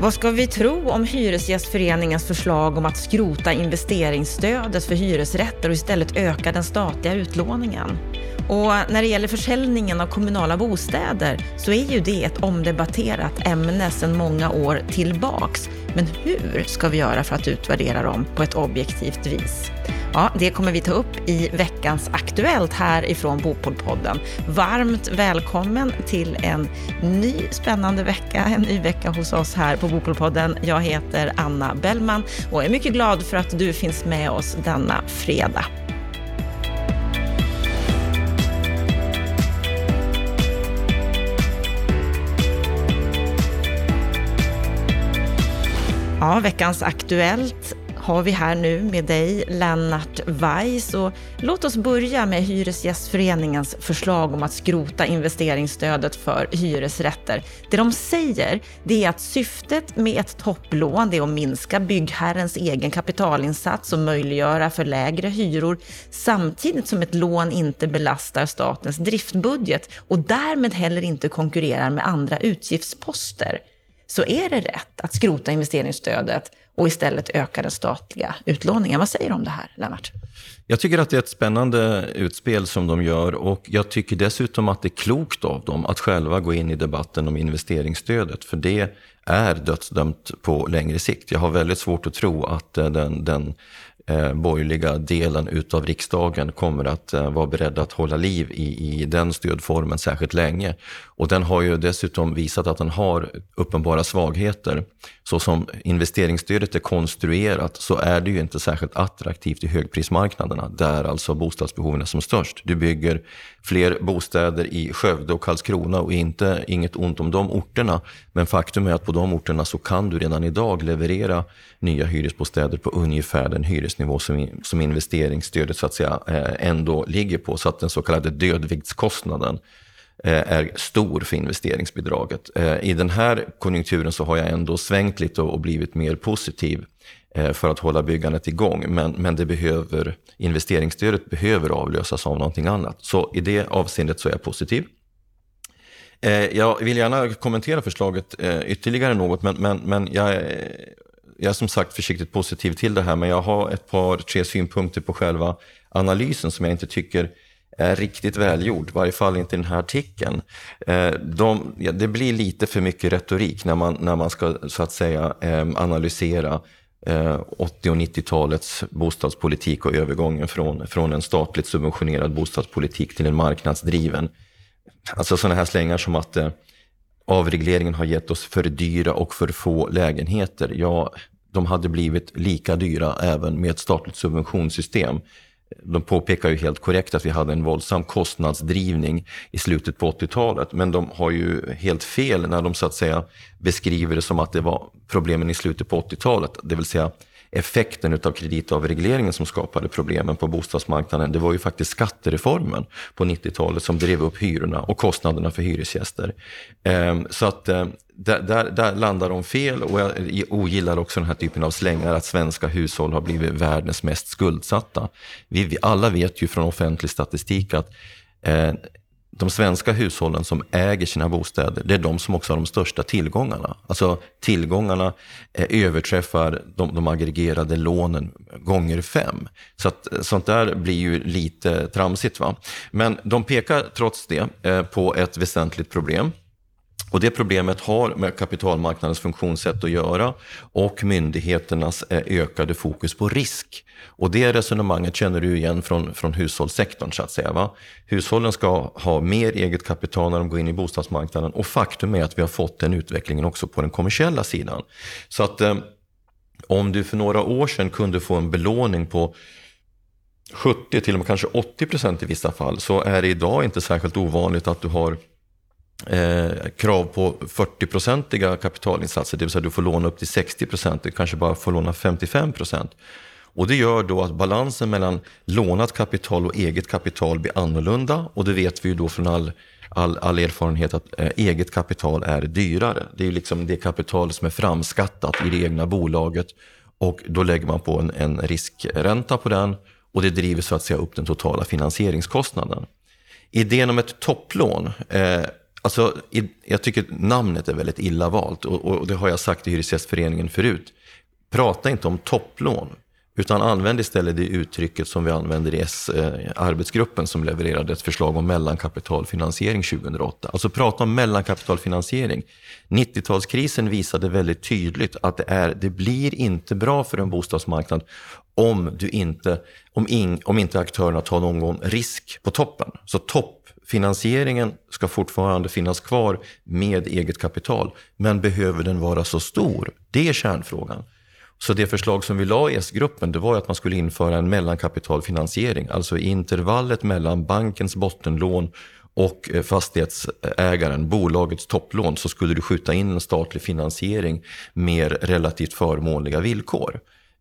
Vad ska vi tro om Hyresgästföreningens förslag om att skrota investeringsstödet för hyresrätter och istället öka den statliga utlåningen? Och när det gäller försäljningen av kommunala bostäder så är ju det ett omdebatterat ämne sedan många år tillbaks. Men hur ska vi göra för att utvärdera dem på ett objektivt vis? Ja, det kommer vi ta upp i veckans Aktuellt här ifrån Bopolpodden. Varmt välkommen till en ny spännande vecka, en ny vecka hos oss här på Bopolpodden. Jag heter Anna Bellman och är mycket glad för att du finns med oss denna fredag. Ja, veckans Aktuellt har vi här nu med dig, Lennart Weiss. Och låt oss börja med Hyresgästföreningens förslag om att skrota investeringsstödet för hyresrätter. Det de säger det är att syftet med ett topplån är att minska byggherrens egen kapitalinsats och möjliggöra för lägre hyror, samtidigt som ett lån inte belastar statens driftbudget och därmed heller inte konkurrerar med andra utgiftsposter så är det rätt att skrota investeringsstödet och istället öka den statliga utlåningen. Vad säger du om det här, Lennart? Jag tycker att det är ett spännande utspel som de gör och jag tycker dessutom att det är klokt av dem att själva gå in i debatten om investeringsstödet. För det är dödsdömt på längre sikt. Jag har väldigt svårt att tro att eh, den, den eh, borgerliga delen utav riksdagen kommer att eh, vara beredd att hålla liv i, i den stödformen särskilt länge. Och den har ju dessutom visat att den har uppenbara svagheter. Så som investeringsstödet är konstruerat så är det ju inte särskilt attraktivt i högprismarknaderna där alltså bostadsbehoven är som störst. Du bygger fler bostäder i Skövde och Karlskrona och inte, inget ont om de orterna. Men faktum är att på de orterna så kan du redan idag leverera nya hyresbostäder på ungefär den nivå som, som investeringsstödet så att säga eh, ändå ligger på. Så att den så kallade dödviktskostnaden eh, är stor för investeringsbidraget. Eh, I den här konjunkturen så har jag ändå svängt lite och blivit mer positiv för att hålla byggandet igång. Men, men det behöver, investeringsstödet behöver avlösas av någonting annat. Så i det avseendet så är jag positiv. Jag vill gärna kommentera förslaget ytterligare något, men, men, men jag, jag är som sagt försiktigt positiv till det här, men jag har ett par, tre synpunkter på själva analysen som jag inte tycker är riktigt välgjord, i varje fall inte i den här artikeln. Eh, de, ja, det blir lite för mycket retorik när man, när man ska så att säga ehm, analysera eh, 80 och 90-talets bostadspolitik och övergången från, från en statligt subventionerad bostadspolitik till en marknadsdriven. Alltså sådana här slängar som att eh, avregleringen har gett oss för dyra och för få lägenheter. Ja, de hade blivit lika dyra även med ett statligt subventionssystem de påpekar ju helt korrekt att vi hade en våldsam kostnadsdrivning i slutet på 80-talet. Men de har ju helt fel när de så att säga beskriver det som att det var problemen i slutet på 80-talet. Det vill säga effekten av kreditavregleringen som skapade problemen på bostadsmarknaden. Det var ju faktiskt skattereformen på 90-talet som drev upp hyrorna och kostnaderna för hyresgäster. Ehm, så att eh, där, där, där, landar de fel och jag ogillar också den här typen av slängar att svenska hushåll har blivit världens mest skuldsatta. Vi, alla vet ju från offentlig statistik att eh, de svenska hushållen som äger sina bostäder, det är de som också har de största tillgångarna. Alltså tillgångarna eh, överträffar de, de aggregerade lånen gånger fem. Så att, eh, sånt där blir ju lite tramsigt. Va? Men de pekar trots det eh, på ett väsentligt problem. Och det problemet har med kapitalmarknadens funktionssätt att göra och myndigheternas eh, ökade fokus på risk. Och det resonemanget känner du igen från, från hushållssektorn så att säga. Va? Hushållen ska ha mer eget kapital när de går in i bostadsmarknaden och faktum är att vi har fått den utvecklingen också på den kommersiella sidan. Så att eh, om du för några år sedan kunde få en belåning på 70 till och med kanske 80 procent i vissa fall så är det idag inte särskilt ovanligt att du har eh, krav på 40-procentiga kapitalinsatser, det vill säga du får låna upp till 60 procent, du kanske bara får låna 55 procent. Och det gör då att balansen mellan lånat kapital och eget kapital blir annorlunda och det vet vi ju då från all, all, all erfarenhet att eh, eget kapital är dyrare. Det är liksom det kapital som är framskattat i det egna bolaget och då lägger man på en, en riskränta på den och det driver så att säga upp den totala finansieringskostnaden. Idén om ett topplån eh, Alltså, jag tycker namnet är väldigt illa valt och, och det har jag sagt i Hyresgästföreningen förut. Prata inte om topplån, utan använd istället det uttrycket som vi använder i S-arbetsgruppen eh, som levererade ett förslag om mellankapitalfinansiering 2008. Alltså prata om mellankapitalfinansiering. 90-talskrisen visade väldigt tydligt att det, är, det blir inte bra för en bostadsmarknad om, du inte, om, in, om inte aktörerna tar någon risk på toppen. Så toppfinansieringen ska fortfarande finnas kvar med eget kapital, men behöver den vara så stor? Det är kärnfrågan. Så det förslag som vi la i S-gruppen det var att man skulle införa en mellankapitalfinansiering, alltså i intervallet mellan bankens bottenlån och eh, fastighetsägaren, bolagets topplån, så skulle du skjuta in en statlig finansiering med relativt förmånliga villkor.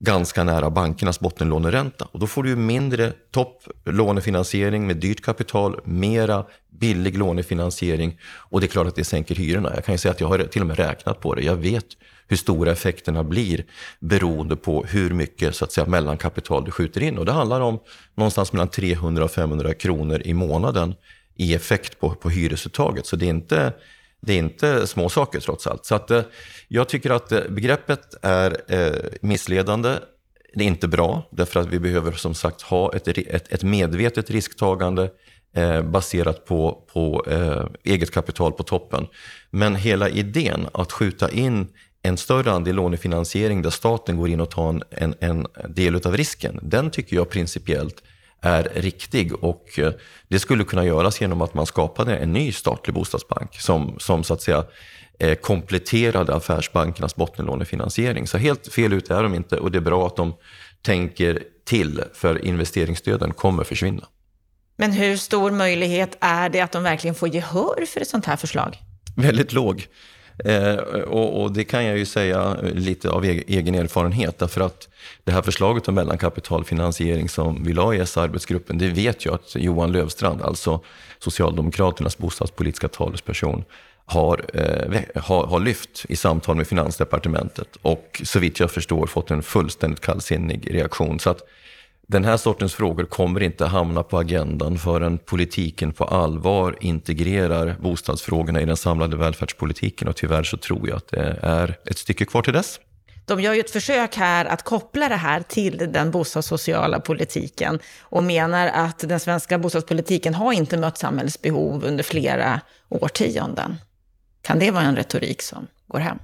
Ganska nära bankernas bottenlåneränta. Och då får du mindre topplånefinansiering med dyrt kapital, mera billig lånefinansiering och det är klart att det sänker hyrorna. Jag kan ju säga att jag har till och med räknat på det. Jag vet hur stora effekterna blir beroende på hur mycket så att säga, mellankapital du skjuter in. Och det handlar om någonstans mellan 300 och 500 kronor i månaden i effekt på, på hyresuttaget. Så det är inte, det är inte små saker trots allt. Så att, eh, jag tycker att eh, begreppet är eh, missledande. Det är inte bra, därför att vi behöver som sagt ha ett, ett, ett medvetet risktagande eh, baserat på, på eh, eget kapital på toppen. Men hela idén att skjuta in en större andel lånefinansiering där staten går in och tar en, en, en del av risken, den tycker jag principiellt är riktig och eh, det skulle kunna göras genom att man skapade en ny statlig bostadsbank som, som så att säga eh, kompletterade affärsbankernas bottenlånefinansiering. Så helt fel ute är de inte och det är bra att de tänker till för investeringsstöden kommer försvinna. Men hur stor möjlighet är det att de verkligen får gehör för ett sånt här förslag? Väldigt låg. Eh, och, och, det kan jag ju säga lite av egen erfarenhet, därför att det här förslaget om mellankapitalfinansiering som vi la i S-arbetsgruppen, det vet jag att Johan Lövstrand, alltså Socialdemokraternas bostadspolitiska talesperson, har, eh, har, har, lyft i samtal med Finansdepartementet och så vitt jag förstår fått en fullständigt kallsinnig reaktion. Så att den här sortens frågor kommer inte hamna på agendan förrän politiken på allvar integrerar bostadsfrågorna i den samlade välfärdspolitiken och tyvärr så tror jag att det är ett stycke kvar till dess. De gör ju ett försök här att koppla det här till den bostadssociala politiken och menar att den svenska bostadspolitiken har inte mött samhällets behov under flera årtionden. Kan det vara en retorik som går hem?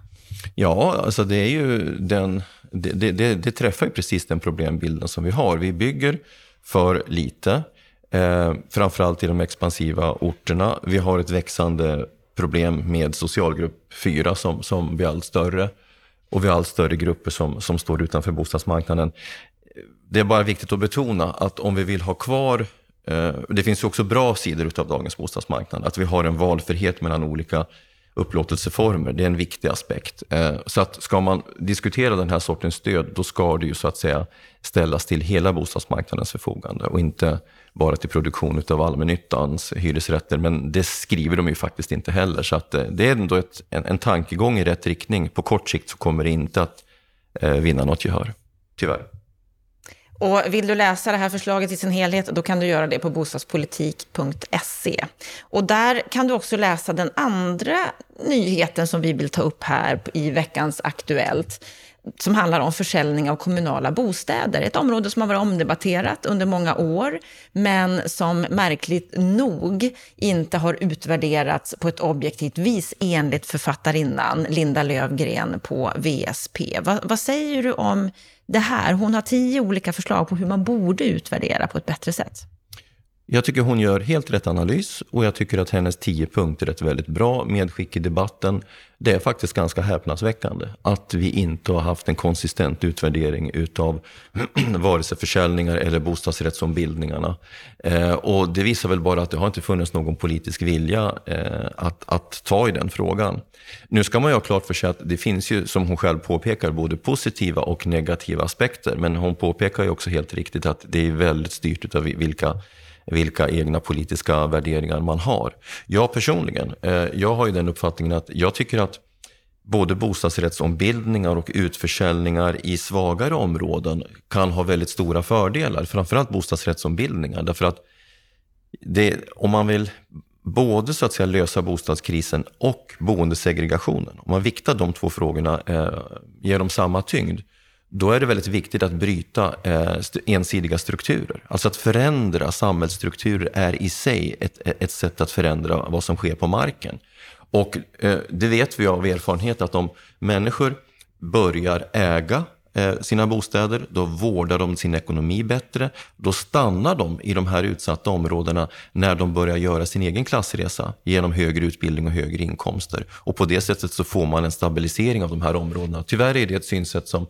Ja, alltså det är ju den det, det, det, träffar ju precis den problembilden som vi har. Vi bygger för lite, eh, framförallt i de expansiva orterna. Vi har ett växande problem med socialgrupp 4 som, som blir allt större. Och vi har allt större grupper som, som står utanför bostadsmarknaden. Det är bara viktigt att betona att om vi vill ha kvar eh, det finns ju också bra sidor av dagens bostadsmarknad. Att vi har en valfrihet mellan olika upplåtelseformer. Det är en viktig aspekt. Eh, så att ska man diskutera den här sortens stöd, då ska det ju så att säga ställas till hela bostadsmarknadens förfogande och inte bara till produktion av allmännyttans hyresrätter. Men det skriver de ju faktiskt inte heller. Så att eh, det är ändå ett, en, en tankegång i rätt riktning. På kort sikt så kommer det inte att eh, vinna något gehör, tyvärr. Och vill du läsa det här förslaget i sin helhet, då kan du göra det på bostadspolitik.se. Och där kan du också läsa den andra nyheten som vi vill ta upp här i veckans Aktuellt som handlar om försäljning av kommunala bostäder. Ett område som har varit omdebatterat under många år, men som märkligt nog inte har utvärderats på ett objektivt vis enligt författarinnan Linda Lövgren på VSP. Va, vad säger du om det här? Hon har tio olika förslag på hur man borde utvärdera på ett bättre sätt. Jag tycker hon gör helt rätt analys och jag tycker att hennes tio punkter är ett väldigt bra medskick i debatten. Det är faktiskt ganska häpnadsväckande att vi inte har haft en konsistent utvärdering utav vare sig försäljningar eller bostadsrättsombildningarna. Eh, och det visar väl bara att det har inte funnits någon politisk vilja eh, att, att ta i den frågan. Nu ska man ju ha klart för sig att det finns ju, som hon själv påpekar, både positiva och negativa aspekter. Men hon påpekar ju också helt riktigt att det är väldigt styrt utav vilka vilka egna politiska värderingar man har. Jag personligen, eh, jag har ju den uppfattningen att jag tycker att både bostadsrättsombildningar och utförsäljningar i svagare områden kan ha väldigt stora fördelar. Framförallt bostadsrättsombildningar. Därför att det, om man vill både så att säga lösa bostadskrisen och boendesegregationen. Om man viktar de två frågorna, eh, ger dem samma tyngd, då är det väldigt viktigt att bryta eh, ensidiga strukturer. Alltså att förändra samhällsstrukturer är i sig ett, ett sätt att förändra vad som sker på marken. Och eh, det vet vi av erfarenhet att om människor börjar äga eh, sina bostäder, då vårdar de sin ekonomi bättre. Då stannar de i de här utsatta områdena när de börjar göra sin egen klassresa genom högre utbildning och högre inkomster. Och på det sättet så får man en stabilisering av de här områdena. Tyvärr är det ett synsätt som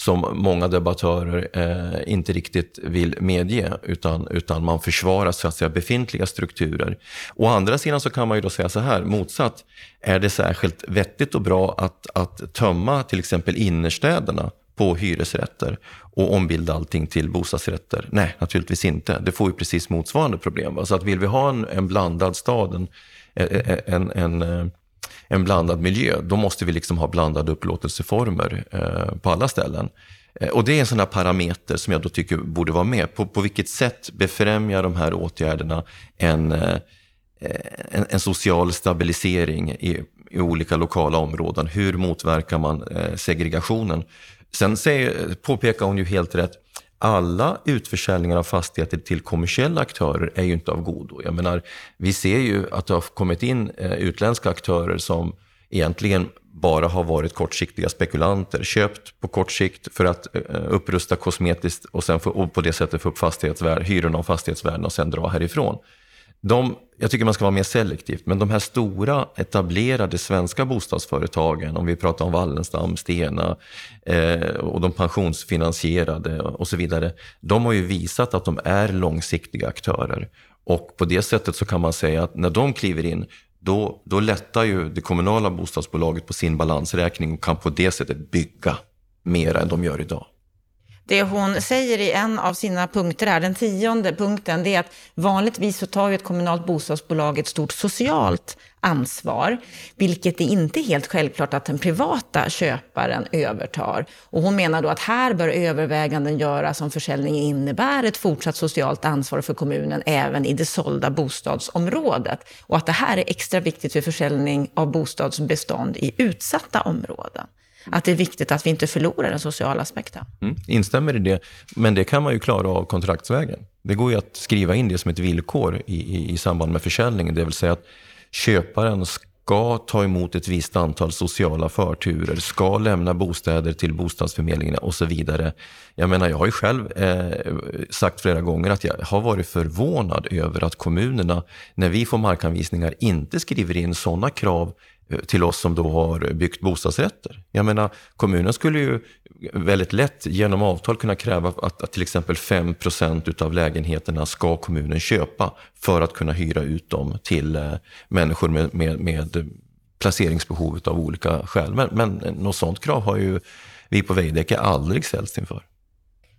som många debattörer eh, inte riktigt vill medge, utan, utan man försvarar så att säga, befintliga strukturer. Å andra sidan så kan man ju då säga så här, motsatt, är det särskilt vettigt och bra att, att tömma till exempel innerstäderna på hyresrätter och ombilda allting till bostadsrätter? Nej, naturligtvis inte. Det får ju precis motsvarande problem. Va? Så att vill vi ha en, en blandad stad, en, en, en, eh, en blandad miljö, då måste vi liksom ha blandade upplåtelseformer eh, på alla ställen. Eh, och det är en sån här parameter som jag då tycker borde vara med. På, på vilket sätt befrämjar de här åtgärderna en, eh, en, en, social stabilisering i, i, olika lokala områden? Hur motverkar man eh, segregationen? Sen säger, påpekar hon ju helt rätt, alla utförsäljningar av fastigheter till kommersiella aktörer är ju inte av godo. Jag menar, vi ser ju att det har kommit in eh, utländska aktörer som egentligen bara har varit kortsiktiga spekulanter, köpt på kort sikt för att eh, eh, upprusta kosmetiskt och, sen få, och på det sättet få upp hyrorna och fastighetsvärdena och sen dra härifrån de, jag tycker man ska vara mer selektivt, men de här stora etablerade svenska bostadsföretagen, om vi pratar om Wallenstam, Stena eh, och de pensionsfinansierade och så vidare, de har ju visat att de är långsiktiga aktörer. Och på det sättet så kan man säga att när de kliver in, då, då lättar ju det kommunala bostadsbolaget på sin balansräkning och kan på det sättet bygga mer än de gör idag. Det hon säger i en av sina punkter här, den tionde punkten, det är att vanligtvis så tar ju ett kommunalt bostadsbolag ett stort socialt ansvar, vilket det inte är helt självklart att den privata köparen övertar. Och hon menar då att här bör överväganden göras om försäljningen innebär ett fortsatt socialt ansvar för kommunen även i det sålda bostadsområdet. Och att det här är extra viktigt för försäljning av bostadsbestånd i utsatta områden att det är viktigt att vi inte förlorar den sociala aspekten. Mm, instämmer i det, men det kan man ju klara av kontraktsvägen. Det går ju att skriva in det som ett villkor i, i, i samband med försäljningen, det vill säga att köparen ska ta emot ett visst antal sociala förturer, ska lämna bostäder till bostadsförmedlingarna och så vidare. Jag menar, jag har ju själv eh, sagt flera gånger att jag har varit förvånad över att kommunerna, när vi får markanvisningar, inte skriver in sådana krav Eh, till oss som då har byggt bostadsrätter. Jag menar, kommunen skulle ju väldigt lätt genom avtal kunna kräva att, att till exempel 5% utav lägenheterna ska kommunen köpa för att kunna hyra ut dem till eh, människor med, med, med placeringsbehov av olika skäl. Men, men något sådant krav har ju vi på Veidekke aldrig ställts inför.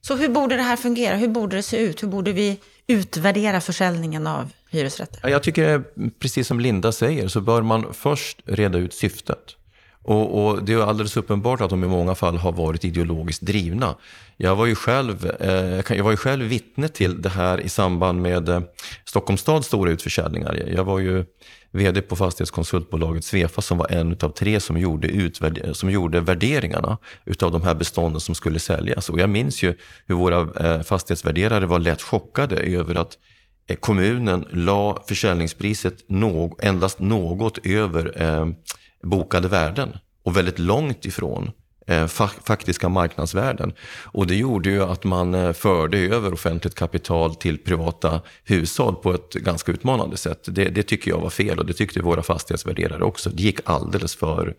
Så hur borde det här fungera? Hur borde det se ut? Hur borde vi utvärdera försäljningen av hyresrätter? Jag tycker, precis som Linda säger, så bör man först reda ut syftet. Och, och, det är alldeles uppenbart att de i många fall har varit ideologiskt drivna. Jag var ju själv, eh, jag var ju själv vittne till det här i samband med eh, Stockholms stads stora utförsäljningar. Jag var ju vd på fastighetskonsultbolaget Svefa som var en av tre som gjorde, som gjorde värderingarna utav de här bestånden som skulle säljas. Och jag minns ju hur våra eh, fastighetsvärderare var lätt chockade över att Eh, kommunen la försäljningspriset no endast något över eh, bokade värden och väldigt långt ifrån eh, faktiska marknadsvärden. Och det gjorde ju att man eh, förde över offentligt kapital till privata hushåll på ett ganska utmanande sätt. Det, det tycker jag var fel och det tyckte våra fastighetsvärderare också. Det gick alldeles för,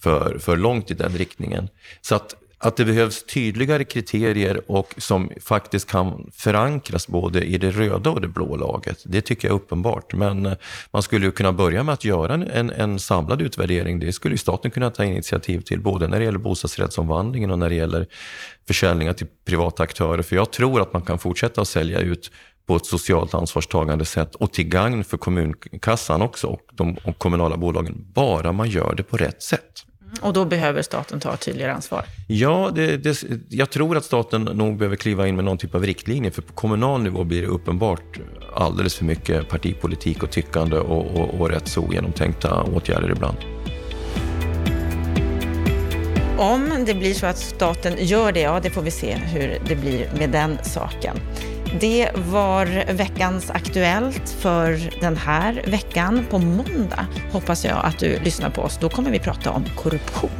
för, för långt i den riktningen. Så att att det behövs tydligare kriterier och som faktiskt kan förankras både i det röda och det blå laget. Det tycker jag är uppenbart. Men eh, man skulle ju kunna börja med att göra en, en samlad utvärdering. Det skulle ju staten kunna ta initiativ till, både när det gäller bostadsrättsomvandlingen och när det gäller försäljningar till privata aktörer. För jag tror att man kan fortsätta att sälja ut på ett socialt ansvarstagande sätt och till gagn för kommunkassan också och de och kommunala bolagen, bara man gör det på rätt sätt. Och då behöver staten ta ett tydligare ansvar? Ja, det, det, jag tror att staten nog behöver kliva in med någon typ av riktlinjer, för på kommunal nivå blir det uppenbart alldeles för mycket partipolitik och tyckande och, och, och rätt så ogenomtänkta åtgärder ibland. Om det blir så att staten gör det, ja det får vi se hur det blir med den saken. Det var veckans Aktuellt för den här veckan. På måndag hoppas jag att du lyssnar på oss. Då kommer vi prata om korruption.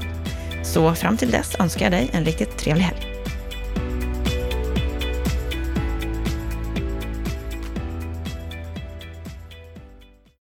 Så fram till dess önskar jag dig en riktigt trevlig helg.